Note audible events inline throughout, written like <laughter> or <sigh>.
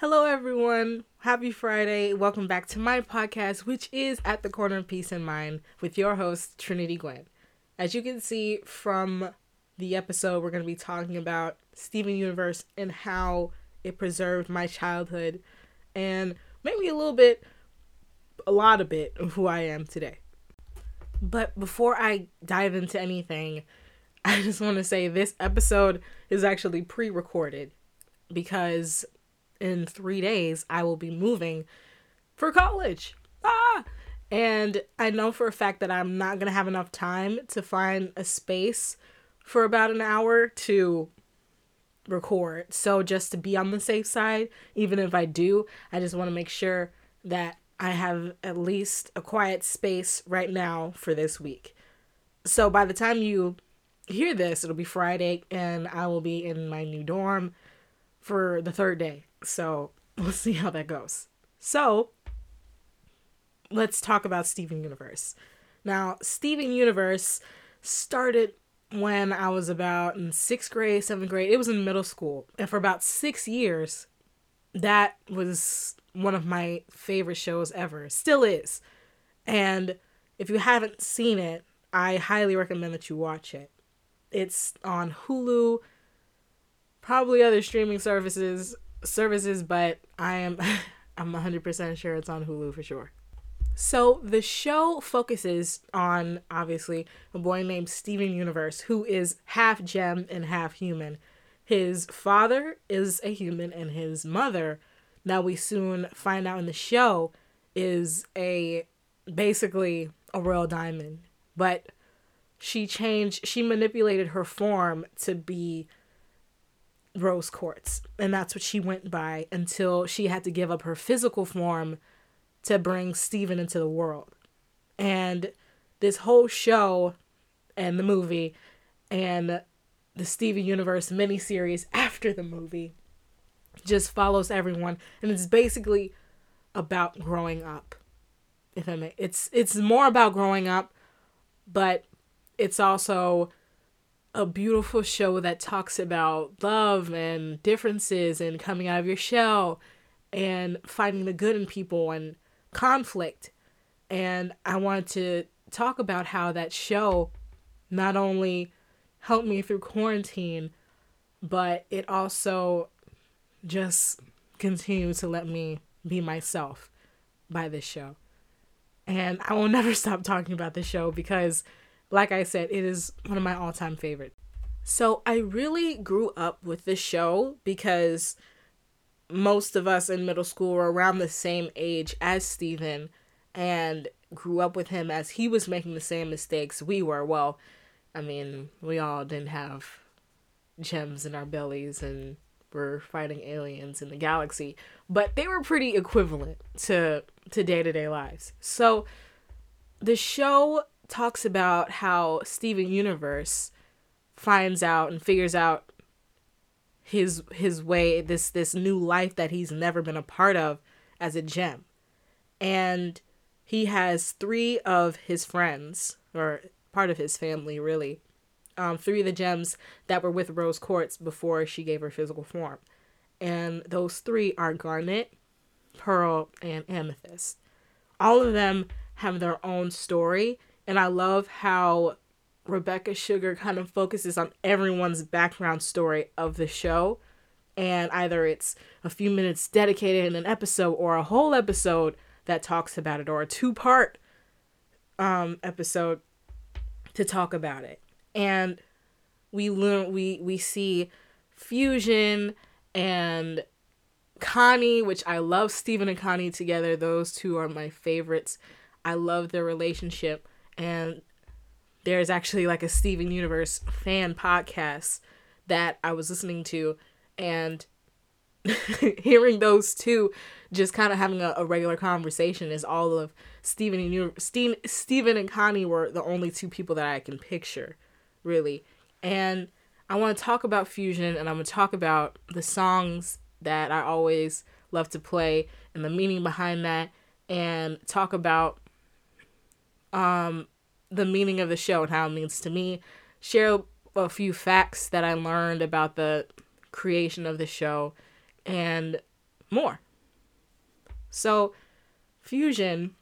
Hello, everyone. Happy Friday. Welcome back to my podcast, which is At the Corner of Peace and Mind with your host, Trinity Gwen. As you can see from the episode, we're going to be talking about Steven Universe and how it preserved my childhood and maybe a little bit, a lot of bit of who I am today. But before I dive into anything, <laughs> I just want to say this episode is actually pre recorded because in three days I will be moving for college. Ah! And I know for a fact that I'm not going to have enough time to find a space for about an hour to record. So just to be on the safe side, even if I do, I just want to make sure that I have at least a quiet space right now for this week. So by the time you hear this, it'll be Friday and I will be in my new dorm for the third day. So <laughs> we'll see how that goes. So let's talk about Steven Universe. Now, Steven Universe started when I was about in sixth grade, seventh grade. It was in middle school. And for about six years, that was one of my favorite shows ever. Still is. And if you haven't seen it, I highly recommend that you watch it. It's on Hulu, probably other streaming services services, but I am <laughs> I'm 100% sure it's on Hulu for sure. So the show focuses on obviously a boy named Steven Universe who is half gem and half human. His father is a human and his mother, now we soon find out in the show, is a basically a royal diamond. But she changed she manipulated her form to be rose quartz and that's what she went by until she had to give up her physical form to bring Steven into the world. And this whole show and the movie and the Steven Universe miniseries after the movie just follows everyone and it's basically about growing up. If I may it's it's more about growing up, but it's also a beautiful show that talks about love and differences and coming out of your shell and finding the good in people and conflict. And I wanted to talk about how that show not only helped me through quarantine, but it also just continued to let me be myself by this show. And I will <laughs> never stop talking about this show because like I said, it is one of my all time favorites. So I really grew up with this show because most of us in middle school were around the same age as Steven and grew up with him as he was making the same mistakes we were. Well, I mean, we all didn't have gems in our bellies and were fighting aliens in the galaxy, but they were pretty equivalent to to day-to-day lives. So the show talks about how Steven Universe finds out and figures out his his way this this new life that he's never been a part of as a gem. And he has three of his friends or part of his family really. Um, three of the gems that were with Rose Quartz before she gave her physical form. And those three are Garnet, Pearl, and Amethyst. All of them have their own story and I love how Rebecca Sugar kind of focuses on everyone's background story of the show. And either it's a few minutes dedicated in an episode or a whole episode that talks about it or a two part um, episode to talk about it. And we learn we we see fusion and Connie, which I love Steven and Connie together. Those two are my favorites. I love their relationship and there's actually like a Steven Universe fan podcast that I was listening to and <laughs> hearing those two just kind of having a, a, regular conversation is all of Steven and Steven, Steven and Connie were the only two people that I can picture really. And I want to talk about fusion and I'm going to talk about the songs that I always love to play and the meaning behind that and talk about um, the meaning of the show and how it means to me. Share a few facts that I learned about the creation of the show, and more. So, fusion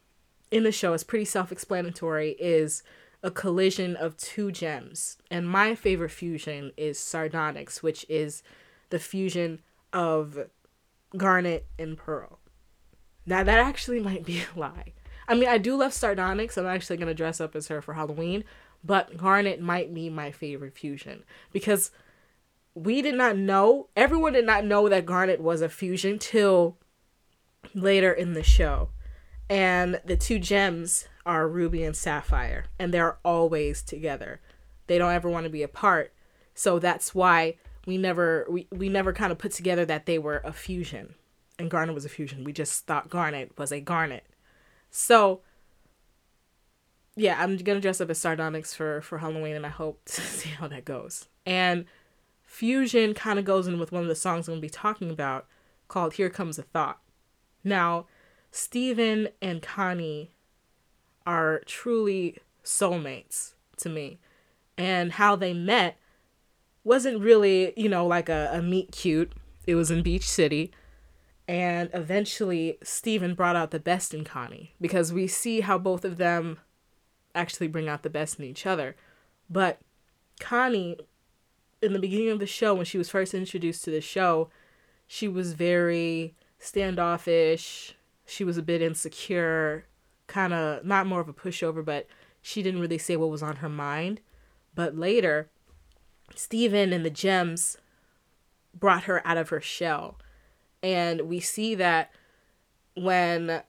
in the show is pretty self explanatory, is a collision of two gems. And my favorite fusion is sardonyx, which is the fusion of garnet and pearl. Now, that actually might be a lie. I mean, I do love sardonyx. I'm actually going to dress up as her for Halloween, but garnet might be my favorite fusion because we did not know, everyone did not know that garnet was a fusion till later in the show. And the two gems are ruby and sapphire, and they're always together. They don't ever want to be apart. So that's why we never we, we never kind of put together that they were a fusion. And garnet was a fusion. We just thought garnet was a garnet. So yeah, I'm gonna dress up as Sardonyx for for Halloween, and I hope <laughs> to see how that goes. And fusion kind of goes in with one of the songs I'm gonna be talking about, called "Here Comes a Thought." Now, Steven and Connie are truly soulmates to me. And how they met wasn't really, you know, like a, a meet cute. It was in Beach City. And eventually, Steven brought out the best in Connie because we see how both of them actually bring out the best in each other. But Connie, in the beginning of the show, when she was first introduced to the show, she was very standoffish. She was a bit insecure, kind of not more of a pushover, but she didn't really say what was on her mind. But later, Steven and the gems brought her out of her shell. And we see that when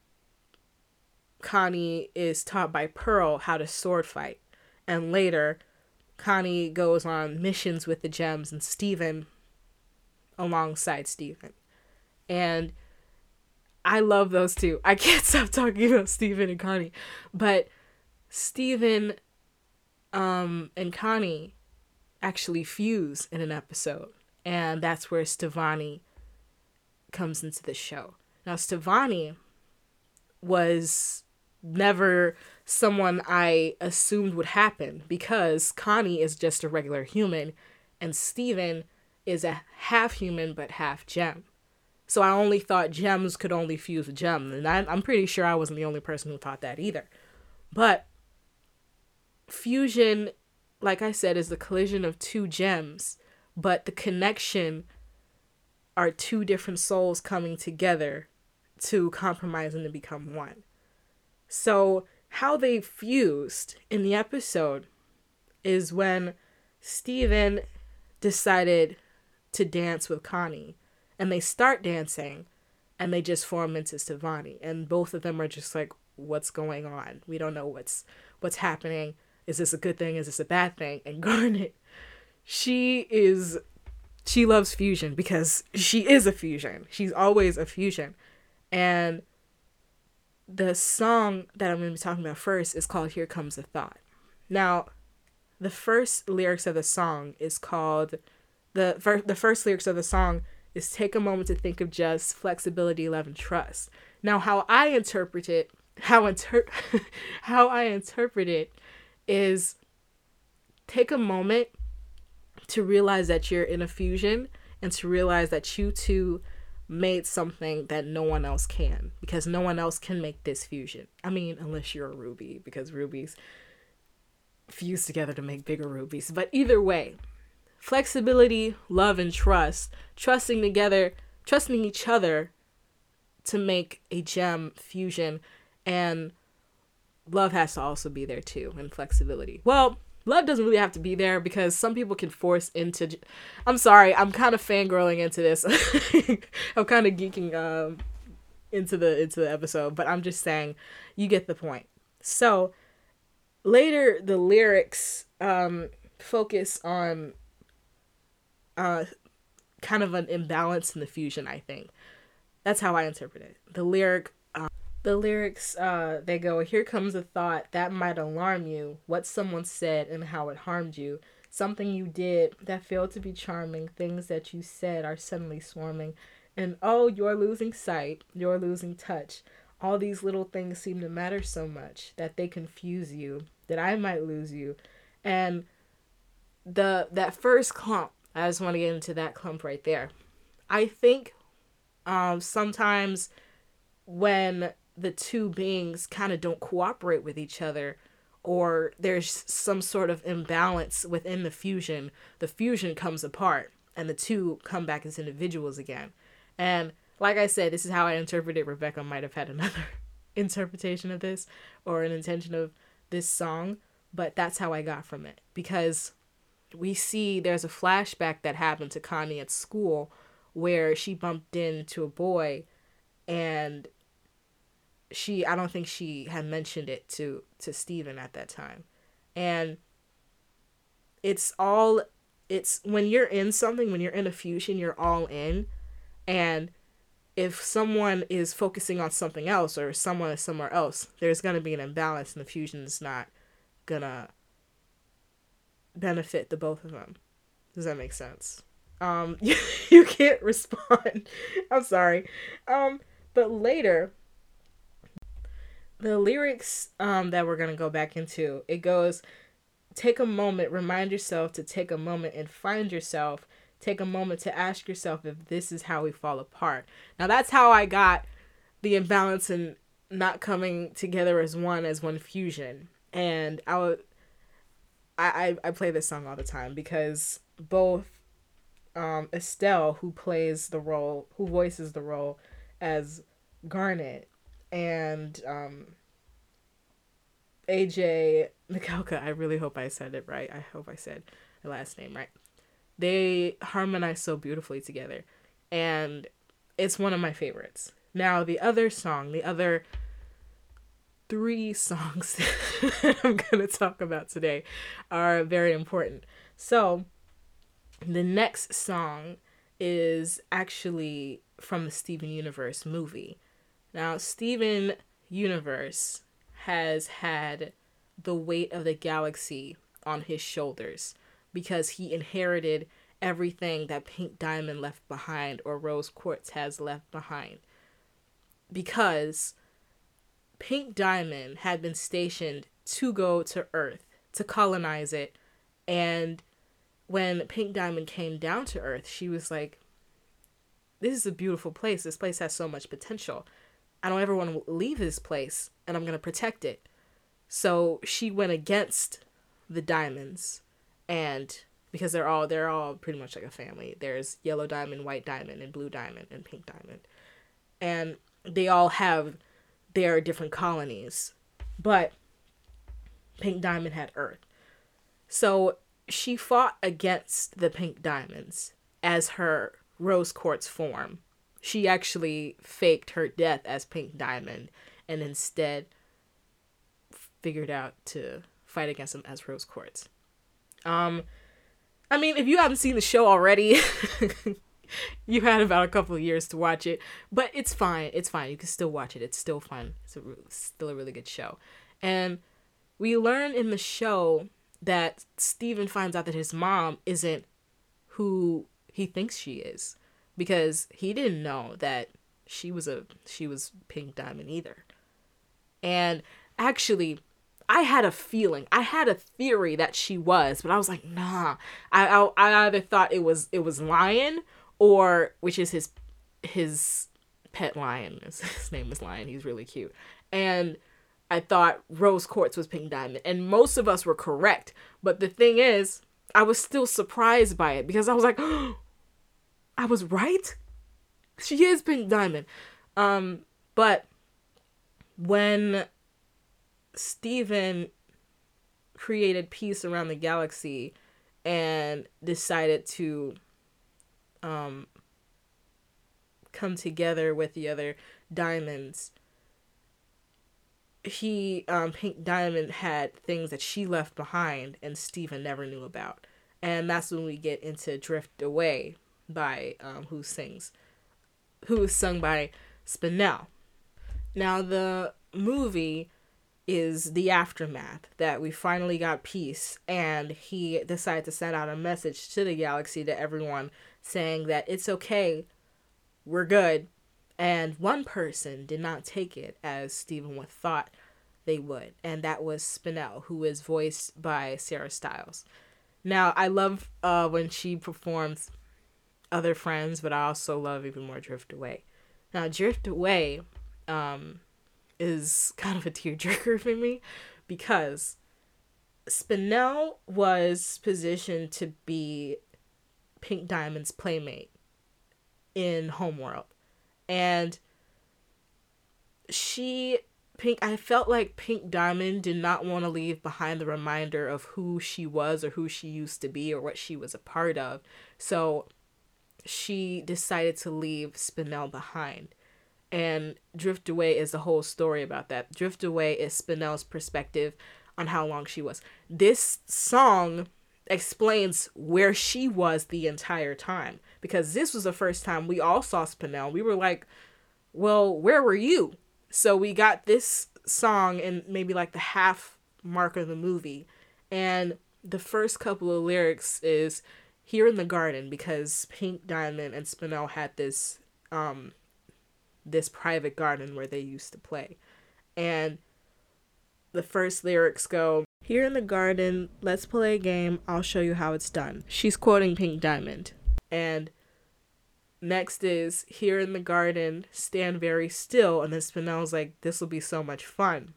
Connie is taught by Pearl how to sword fight. And later, Connie goes on missions with the gems and Steven alongside Steven. And I love those two. I can't <laughs> stop talking about Steven and Connie. But Steven um, and Connie actually fuse in an episode. And that's where Stevonnie comes into the show. Now, Stevonnie was never someone I assumed would happen because Connie is just a regular human and Steven is a half human but half gem. So I only thought gems could only fuse a gem. And I, I'm pretty sure I wasn't the only person who thought that either. But fusion, like I said, is the collision of two gems, but the connection are two different souls coming together to compromise and to become one. So, how they fused in the episode is when Steven decided to dance with Connie and they start dancing and they just form into Stevonnie and both of them are just like what's going on? We don't know what's what's happening. Is this a good thing? Is this a bad thing? And <laughs> Garnet she is she loves fusion because she is a fusion she's always a fusion and the song that I'm going to be talking about first is called Here Comes a Thought. Now, the first lyrics of the song is called the fir- the first lyrics of the song is take a moment to think of just flexibility, love, and trust. Now, how I interpret it, how inter- <laughs> how I interpret it is take a moment to realize that you're in a fusion and to realize that you two made something that no one else can because no one else can make this fusion. I mean, unless you're a ruby because rubies fuse together to make bigger rubies. But either way, flexibility, love, and trust, trusting together, trusting each other to make a gem fusion, and love has to also be there too, and flexibility. Well, love doesn't really have to be there because some people can force into. I'm sorry, I'm kind of fangirling into this. <laughs> I'm kind of geeking um, into the into the episode, but I'm just saying, you get the point. So later, the lyrics um, focus on uh, kind of an imbalance in the fusion. I think that's how I interpret it. The lyric, uh, the lyrics, uh, they go, "Here comes a thought that might alarm you. What someone said and how it harmed you." Something you did that failed to be charming, things that you said are suddenly swarming. And oh, you're losing sight, you're losing touch. All these little things seem to matter so much that they confuse you, that I might lose you. And the that first clump I just want to get into that clump right there. I think Um, sometimes when the two beings kind of don't cooperate with each other, or there's some sort of imbalance within the fusion, the fusion comes apart and the two come back as individuals again. And like I said, this is how I interpreted. Rebecca might have had another <laughs> interpretation of this or an intention of this song, but that's how I got from it because we see there's a flashback that happened to Connie at school where she bumped into a boy and she I don't think she had mentioned it to to Steven at that time. And it's all it's when you're in something, when you're in a fusion, you're all in. And if someone is focusing on something else or someone is somewhere else, there's going to be an imbalance and the fusion is not going to benefit the both of them. Does that make sense? Um you, <laughs> you can't <laughs> respond. I'm sorry. Um but later the lyrics um that we're going to go back into, it goes take a moment, remind yourself to take a moment and find yourself. Take a moment to ask yourself if this is how we fall apart. Now that's how I got the imbalance and not coming together as one as one fusion. And I would I, I, I play this song all the time because both um, Estelle, who plays the role, who voices the role as Garnet, and um, AJ Michalka, I really hope I said it right. I hope I said the last name right. They harmonize so beautifully together, and it's one of my favorites. Now, the other song, the other three <laughs> songs that I'm going to talk about today are very important. So, the next song is actually from the Steven Universe movie. Now, Steven Universe has had the weight of the galaxy on his shoulders because he inherited everything that Pink Diamond left behind or Rose Quartz has left behind. Because Pink Diamond had been stationed to go to Earth, to colonize it. And when Pink Diamond came down to Earth, she was like, This is a beautiful place. This place has so much potential. I don't ever want to leave this place, and I'm going to protect it. So she went against the diamonds, and because they're all they're all pretty much like a family. There's yellow diamond, white diamond, and blue diamond, and pink diamond, and they all have their different colonies, but Pink Diamond had Earth. So she fought against the Pink Diamonds as her rose quartz form. She actually faked her death as Pink Diamond and instead figured out to fight against them as rose quartz. Um I mean, if you haven't seen the show already, <laughs> you had about a couple of years to watch it, but it's fine. It's fine. You can still watch it. It's still fun. It's a, still a really good show. And we learn in the show that Steven finds out that his mom isn't who he thinks she is because he didn't know that she was a she was pink diamond either. And actually I had a feeling, I had a theory that she was, but I was like, nah. I I, I either thought it was it was Lion or which is his his pet lion. <laughs> His name is Lion. He's really cute. And I thought Rose Quartz was Pink Diamond, and most of us were correct. But the thing is, I was still surprised by it because I was like, <gasps> oh, I was right. She is Pink Diamond. Um, but when Steven created peace around the galaxy and decided to um, come together with the other diamonds. He, um, Pink Diamond had things that she left behind and Steven never knew about. And that's when we get into Drift Away by, um, who sings, who is sung by Spinel. Now, the movie is the aftermath that we finally got peace and he decided to send out a message to the galaxy to everyone saying that it's okay, we're good. And one person did not take it as Steven would thought they would, and that was Spinel, who is voiced by Sarah Stiles. Now, I love uh, when she performs Other Friends, but I also love even more Drift Away. Now, Drift Away um, is kind of a tearjerker for me because Spinel was positioned to be Pink Diamond's playmate in Homeworld. And she Pink I felt like Pink Diamond did not want to leave behind the reminder of who she was or who she used to be or what she was a part of. So she decided to leave Spinel behind. And Drift Away is the whole story about that. Drift Away is Spinel's perspective on how long she was. This song explains where she was the entire time because this was the first time we all saw Spinel. We were like, well, where were you? So we got this song in maybe like the half mark of the movie. And the first couple of lyrics is here in the garden because Pink Diamond and Spinel had this um this private garden where they used to play. And the first lyrics go, Here in the garden, let's play a game. I'll show you how it's done. She's quoting Pink Diamond. And next is, Here in the garden, stand very still. And then Spinel's like, This will be so much fun.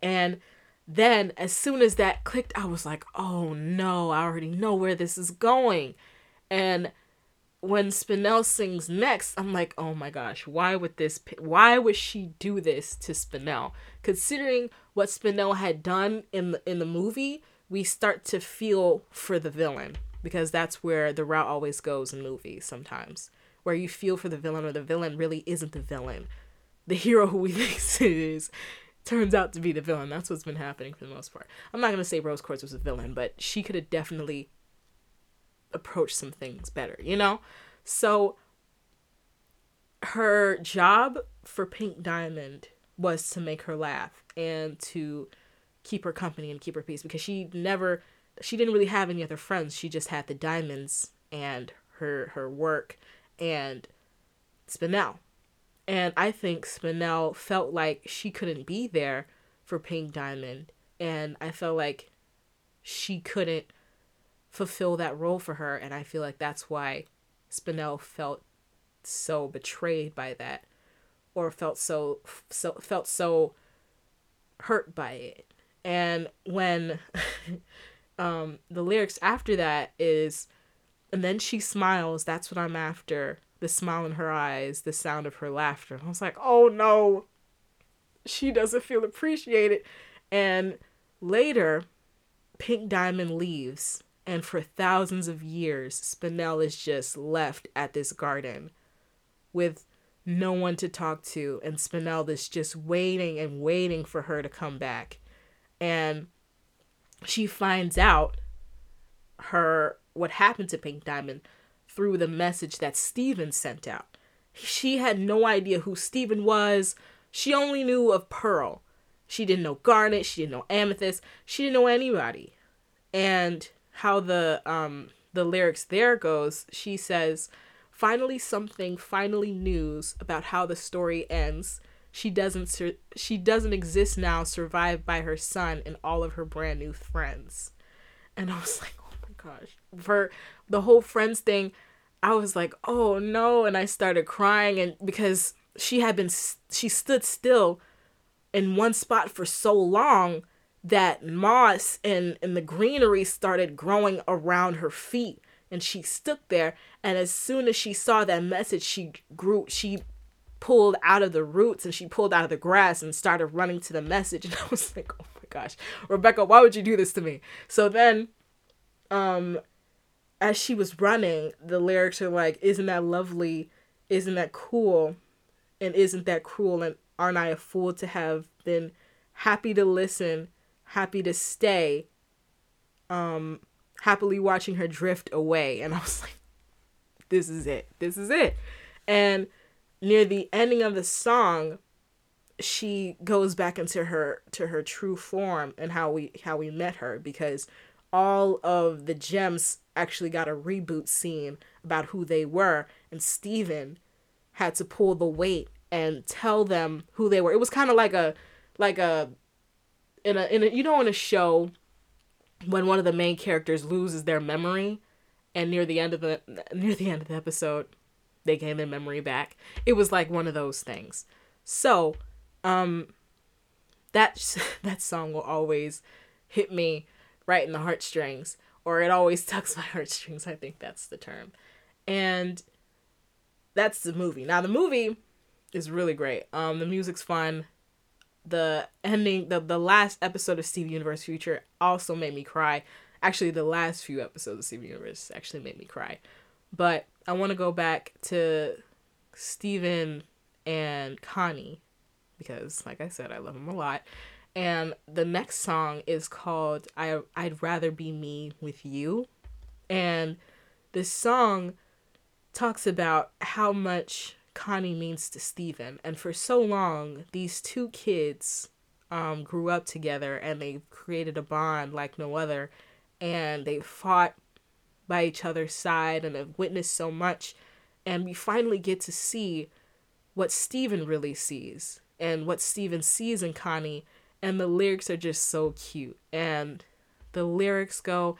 And then, as soon as that clicked, I was like, Oh no, I already know where this is going. And when Spinel sings next, I'm like, oh my gosh, why would this, why would she do this to Spinel? Considering what Spinel had done in the, in the movie, we start to feel for the villain because that's where the route always goes in movies sometimes, where you feel for the villain or the villain really isn't the villain. The hero who we <laughs> think it is turns out to be the villain. That's what's been happening for the most part. I'm not gonna say Rose Quartz was a villain, but she could have definitely approached some things better, you know? So her job for Pink Diamond was to make her laugh and to keep her company and keep her peace because she never she didn't really have any other friends. She just had the diamonds and her her work and Spinel. And I think Spinel felt like she couldn't be there for Pink Diamond and I felt like she couldn't fulfill that role for her and I feel like that's why Spinel felt so betrayed by that or felt so so felt so hurt by it. And when <laughs> um the lyrics after that is and then she smiles, that's what I'm after. The smile in her eyes, the sound of her laughter. I was like, "Oh no. She doesn't feel appreciated." And later Pink Diamond leaves and for thousands of years, Spinel is just left at this garden with no one to talk to. And Spinel is just waiting and waiting for her to come back. And she finds out her what happened to Pink Diamond through the message that Steven sent out. She had no idea who Steven was. She only knew of Pearl. She didn't know Garnet. She didn't know Amethyst. She didn't know anybody. And how the um the lyrics there goes, she says, "Finally something, finally news about how the story ends. She doesn't sur- she doesn't exist now, survived by her son and all of her brand new friends." And I was like, "Oh my gosh." For the whole friends thing, I was like, "Oh no." And I started crying and because she had been she stood still in one spot for so long that moss and, and the greenery started growing around her feet. And she stood there. And as soon as she saw that message she grew she pulled out of the roots and she pulled out of the grass and started running to the message. <laughs> And i was like oh my gosh. Rebecca why would you do this to me? So then um as she was running the lyrics are like isn't that lovely? Isn't that cool? And isn't that cruel? And aren't i a fool to have been happy to listen happy to stay um happily watching her drift away? And i was <laughs> like this is it. This is it. And near the ending of the song she goes back into her to her true form and how we how we met her because all of the gems actually got a reboot scene about who they were and Steven had to pull the weight and tell them who they were. It was kind of like a like a in a in a you know in a show when one of the main characters loses their memory and near the end of the <laughs> near the end of the episode they gain their memory back. It was like one of those things. So, um, that <laughs> that song will always hit me right in the heartstrings, or it always <laughs> tugs my heartstrings. I think that's the term, and that's the movie. Now the movie is really great. Um, the music's fun. The ending, the the last episode of Steven Universe Future also made me cry. Actually, the last few episodes of Steven Universe actually made me cry. But I want to go back to Steven and Connie because, like I said, I love them a lot. And the next song is called I I'd rather be me with you. And this song talks about how much Connie means to Steven. And for so long, these two kids um, grew up together and they created a bond like no other. And they fought by each other's side and have witnessed so much. And we finally get to see what Steven really sees and what Steven sees in Connie. And the lyrics are just so cute. And the lyrics go,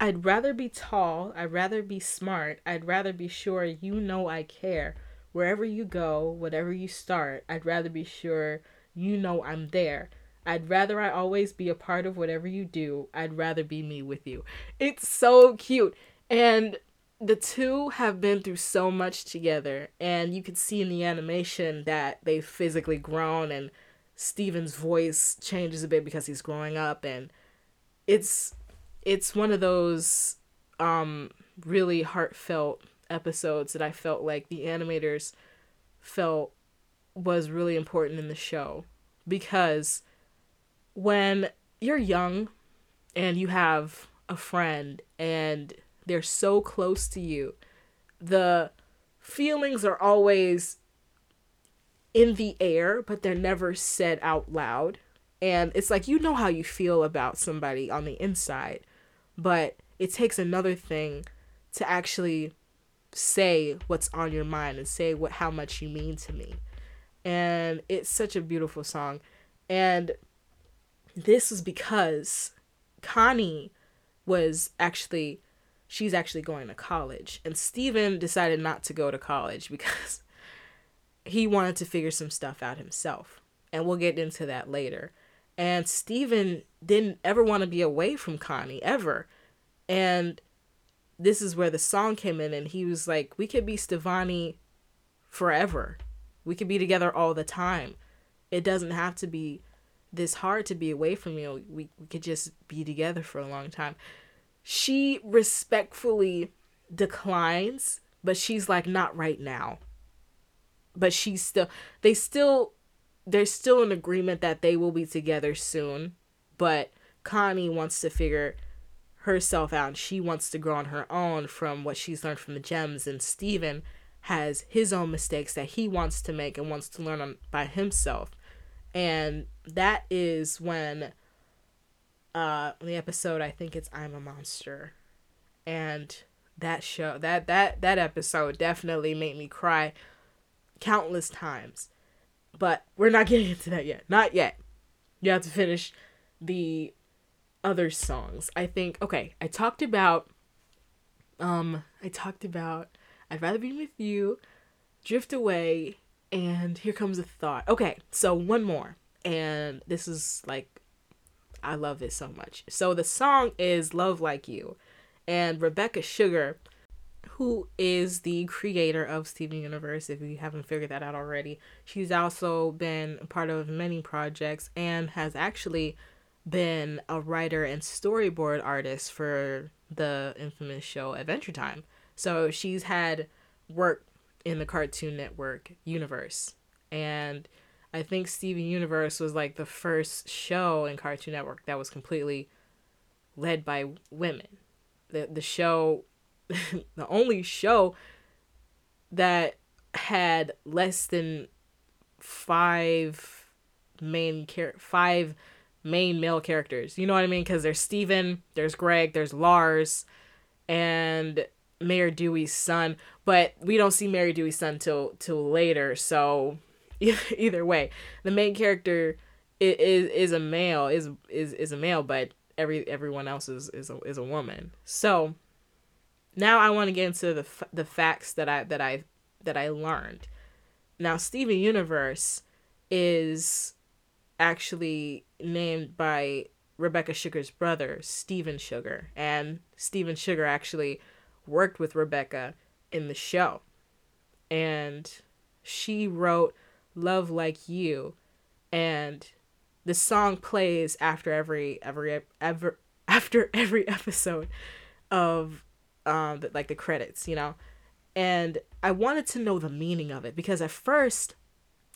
I'd rather be tall, I'd rather be smart, I'd rather be sure you know I care. Wherever you go, whatever you start, I'd rather be sure you know I'm there. I'd rather I always be a part of whatever you do. I'd rather be me with you. It's so cute. And the two have been through so much together. And you could see in the animation that they've physically grown and Steven's voice changes a bit because he's growing up and it's it's one of those um really heartfelt episodes that I felt like the animators felt was really important in the show. Because when you're young and you have a friend and they're so close to you, the feelings are always in the air, but they're never said out loud. And it's like you know how you feel about somebody on the inside, but it takes another thing to actually say what's on your mind and say what how much you mean to me. And it's such a beautiful song. And this was because Connie was actually she's actually going to college and Steven decided not to go to college because he wanted to figure some stuff out himself. And we'll get into that later. And Steven didn't ever want to be away from Connie ever. And this is where the song came in and he was like, We could be Stevonnie forever. We could be together all the time. It doesn't have to be this hard to be away from you. We, we could just be together for a long time. She respectfully declines, but she's like, not right now. But she's still, they still, there's still an agreement that they will be together soon. But Connie wants to figure herself out and she wants to grow on her own from what she's learned from the gems. And Steven has his own mistakes that he wants to make and wants to learn on by himself and that is when uh the episode i think it's i'm a monster and that show that that that episode definitely made me cry countless times but we're not getting into that yet not yet you have to finish the other songs i think okay i talked about um i talked about i'd rather be with you drift away and here comes a thought. Okay, so one more. And this is like, I love this so much. So the song is Love Like You. And Rebecca Sugar, who is the creator of Steven Universe, if you haven't figured that out already, she's also been part of many projects and has actually been a writer and storyboard artist for the infamous show Adventure Time. So she's had work in the Cartoon Network universe. And I think Steven Universe was like the first show in Cartoon Network that was completely led by women. The the show <laughs> the only show that had less than five main char- five main male characters. You know what I mean? Because there's Steven, there's Greg, there's Lars, and Mayor Dewey's son, but we don't see Mayor Dewey's son till till later. So <laughs> either way, the main character is is a male is is is a male, but every everyone else is is a, is a woman. So now I want to get into the the facts that I that I that I learned. Now, Steven Universe is actually named by Rebecca Sugar's brother, Steven Sugar, and Steven Sugar actually worked with Rebecca in the show. And she wrote Love Like You and the song plays after every every ever <laughs> after every episode of um the, like the credits, you know. And I wanted to know the meaning of it because at first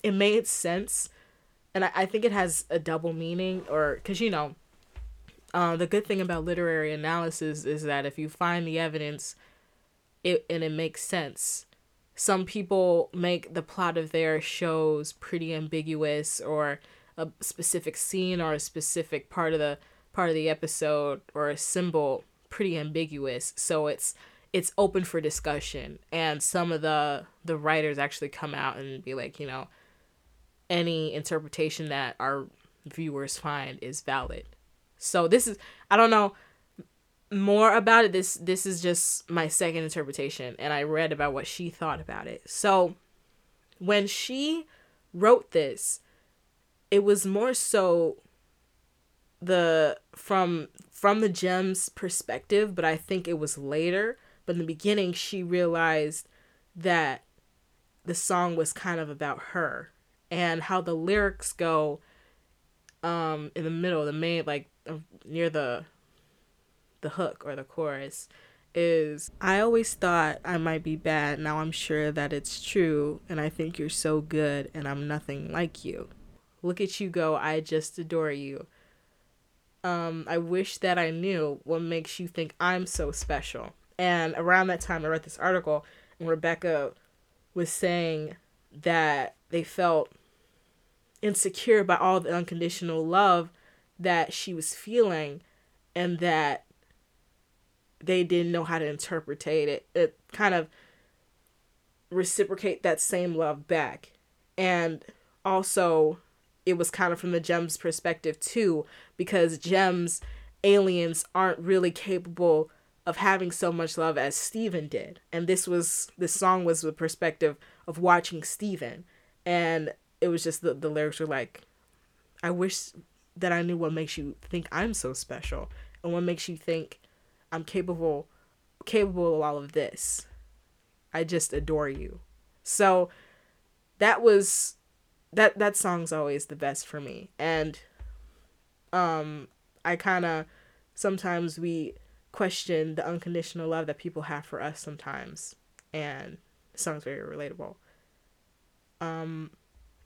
it made sense and I, I think it has a double meaning or because you know uh, the good thing about literary analysis is that if you find the evidence it and it makes sense some people make the plot of their shows pretty ambiguous or a specific scene or a specific part of the part of the episode or a symbol pretty ambiguous so it's it's open for discussion. And some of the the writers actually come out and be like you know any interpretation that our viewers find is valid. So this is i don't know more about it. This this is just my second interpretation and i read about what she thought about it. So when she wrote this it was more so the from from the gems perspective but i think it was later but in the beginning she realized that the song was kind of about her and how the lyrics go um in the middle the main like near the the hook or the chorus is I always thought I might be bad. Now I'm sure that it's true. And I think you're so good and I'm nothing like you. Look at you go. I just adore you. Um, I wish that I knew what makes you think I'm so special. And around that time, I read this article, and Rebecca was saying that they felt insecure by all the unconditional love that she was feeling, and that they didn't know how to interpret it. It kind of reciprocate that same love back. And also it was kind of from the gems perspective too because gems aliens aren't really capable of having so much love as Steven did. And this was this song was the perspective of watching Steven. And it was just the, the lyrics were like, I wish that I knew what makes you think I'm so special and what makes you think I'm capable capable of all of this. I just adore you. So that was that that song's always the best for me. And um I kind of sometimes we question the unconditional love that people have for us sometimes and the song's very relatable. Um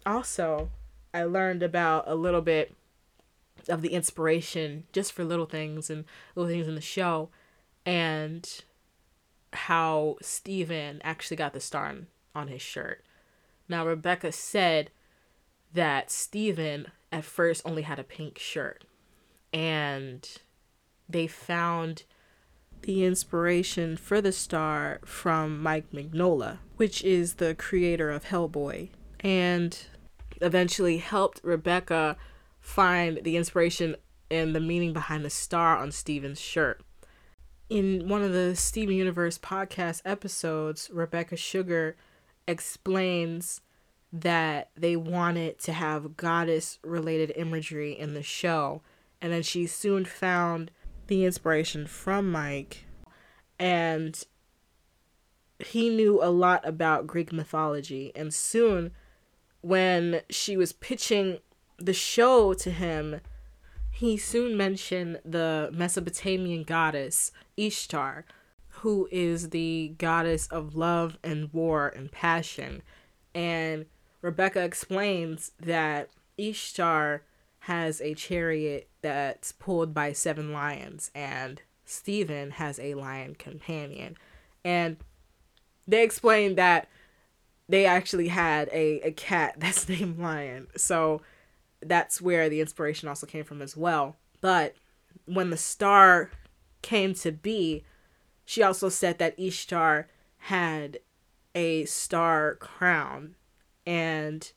also I learned about a little bit of the inspiration just for little things and little things in the show and how Steven actually got the star on, on his shirt. Now Rebecca said that Steven at first only had a pink shirt and they found the inspiration for the star from Mike Mignola, which is the creator of Hellboy, and eventually helped Rebecca find the inspiration and the meaning behind the star on Steven's shirt. In one of the Steven Universe podcast episodes, Rebecca Sugar explains that they wanted to have goddess related imagery in the show. And then she soon found the inspiration from Mike. And he knew a lot about Greek mythology. And soon, when she was pitching the show to him, he soon mentioned the Mesopotamian goddess Ishtar, who is the goddess of love and war and passion. And Rebecca explains that Ishtar has a chariot that's pulled by seven lions, and Steven has a lion companion. And they explain that they actually had a, a cat <laughs> that's named Lion. So that's where the inspiration also came from as well. But when the star came to be, she also said that Ishtar had a star crown and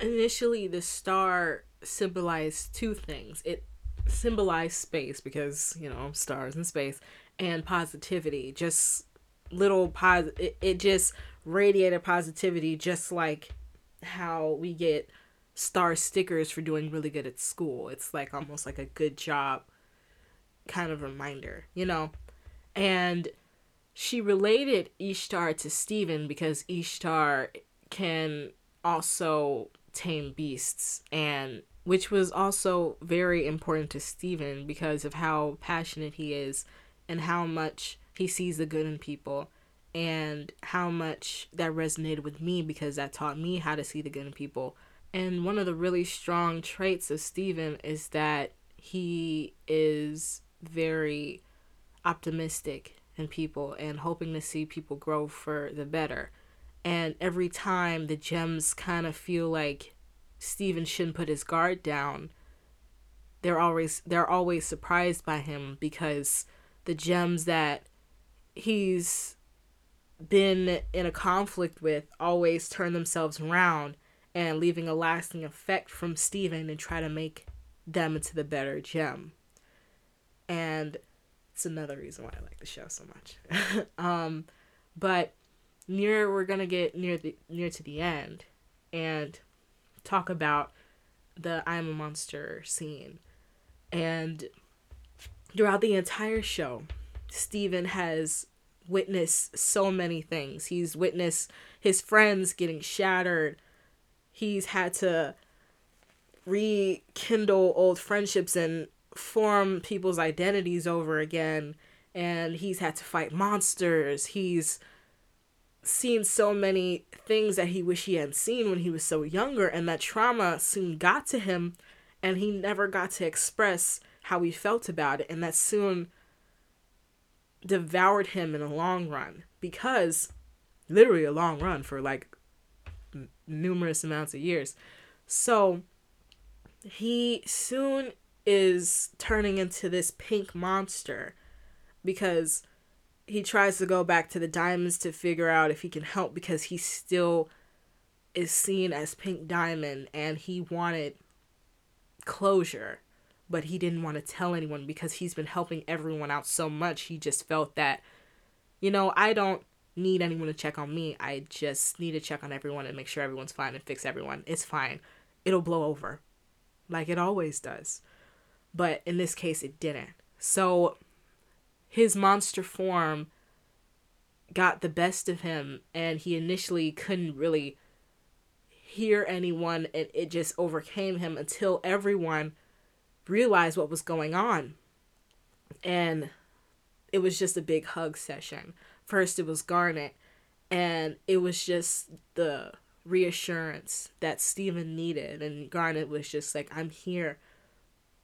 initially, the star symbolized two things. It symbolized space because, you know, stars in space, and positivity, just little pos it, it just radiated positivity just like how we get star stickers for doing really good at school. It's like almost like a good job kind of reminder, you know? And she related Ishtar to Steven because Ishtar can also tame beasts and which was also very important to Steven because of how passionate he is and how much he sees the good in people and how much that resonated with me because that taught me how to see the good in people. And one of the really strong traits of Steven is that he is very optimistic in people and hoping to see people grow for the better. And every time the gems kind of feel like Steven shouldn't put his guard down, they're always they're always surprised by him because the gems that he's been in a conflict with always turn themselves around and leaving a lasting effect from Steven and try to make them into the better gem. And it's another reason why I like the show so much. <laughs> um, but near we're gonna get near the near to the end and talk about the I'm a monster scene. And throughout the entire show, Steven has witnessed so many things. He's witnessed his friends getting shattered. He's had to rekindle old friendships and form people's identities over again. And he's had to fight monsters. He's seen so many things that he wished he had seen when he was so younger and that trauma soon got to him and he never got to express how he felt about it and that soon devoured him in the long run because literally a long run for like n- numerous amounts of years. So he soon is turning into this pink monster because he tries to go back to the diamonds to figure out if he can help because he still is seen as pink diamond and he wanted closure but he didn't want to tell anyone because he's been helping everyone out so much. He just felt that, you know, I don't need anyone to check on me. I just need to check on everyone and make sure everyone's fine and fix everyone. It's fine. It'll blow over like it always does. But in this case, it didn't. So his monster form got the best of him, and he initially couldn't really hear anyone, and it just overcame him until everyone realized what was going on. And it was just a big hug session. First, it was Garnet, and it was just the reassurance that Steven needed. And Garnet was just like, I'm here.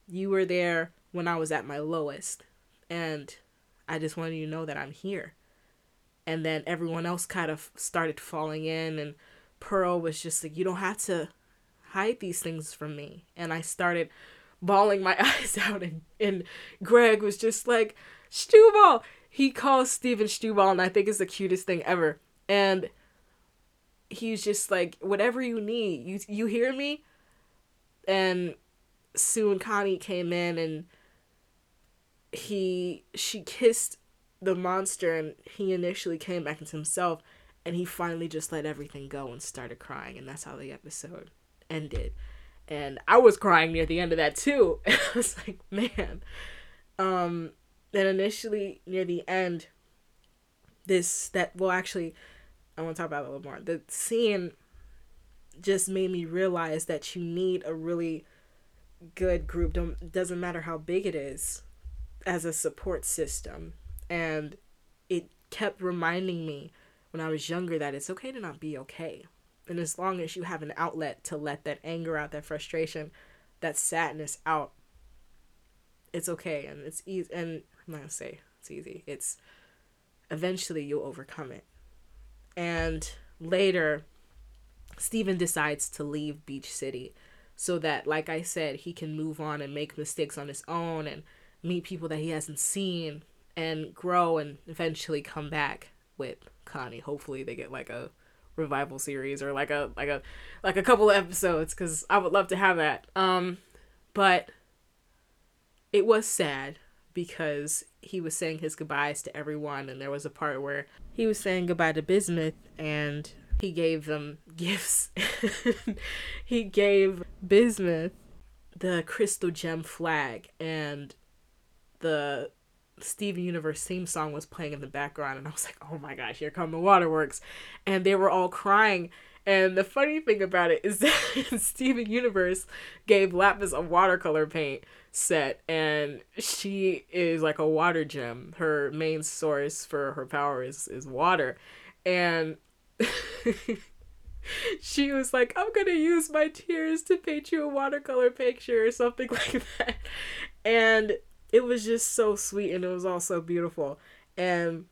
You were there when I was at my lowest. And I just wanted you to know that I'm here. And then everyone else kind of started falling in, and Pearl was just like, You don't have to hide these things from me. And I started bawling my <laughs> eyes out and, and Greg was just like, Stewball! He calls Steven Stewball and I think it's the cutest thing ever. And he's just like, whatever you need, you you hear me? And soon Connie came in and he she kissed the monster and he initially came back into himself and he finally just let everything go and started crying and that's how the episode ended and I was crying near the end of that too. <laughs> I was like, man. Um, then initially near the end, this that well actually, I want to talk about a little more. The scene just made me realize that you need a really good group. Don't doesn't matter how big it is, as a support system, and it kept reminding me when I was younger that it's okay to not be okay and as long as you have an outlet to let that anger out, that frustration, that sadness out, it's okay and it's easy. And I'm not gonna say it's easy. It's eventually you'll overcome it. And later, Steven decides to leave Beach City so that, like I said, he can move on and make mistakes on his own and meet people that he hasn't seen and grow and eventually come back with Connie. Hopefully, they get like a revival series or like a like a like a couple of episodes because I would love to have that. Um, but it was sad because he was saying his goodbyes to everyone, and there was a part where he was saying goodbye to Bismuth and he gave them <laughs> gifts. he gave Bismuth the crystal gem flag and the Steven Universe theme song was playing in the background and I was like, "Oh my gosh, here come the waterworks." And they were all crying. And the funny thing about it is <laughs> that Steven Universe gave Lapis a watercolor paint set and she is like a water gem. Her main source for her power is is water. And <laughs> she was like, I'm gonna use my tears to paint you a watercolor picture or something <laughs> like that. And it was just so sweet and it was all so beautiful. And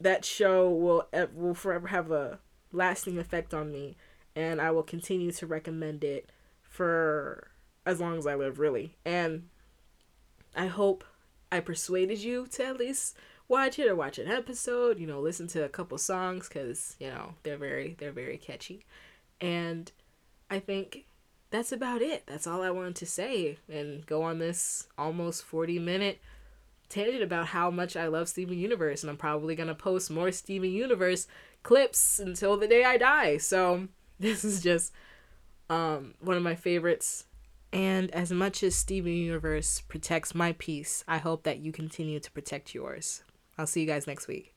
that show will will forever have a lasting effect on me and I will continue to recommend it for as long as I live really. And I hope I persuaded you to at least watch it or watch an episode, you know, listen to a couple songs cuz, you know, they're very they're very catchy. And I think that's about it. That's all I wanted to say and go on this almost 40 minute tangent about how much I love Steven Universe and I'm probably going to post more Steven Universe clips until the day I die. So, <laughs> this is just um one of my favorites and as much as Steven Universe protects my peace, I hope that you continue to protect yours. I'll see you guys next week.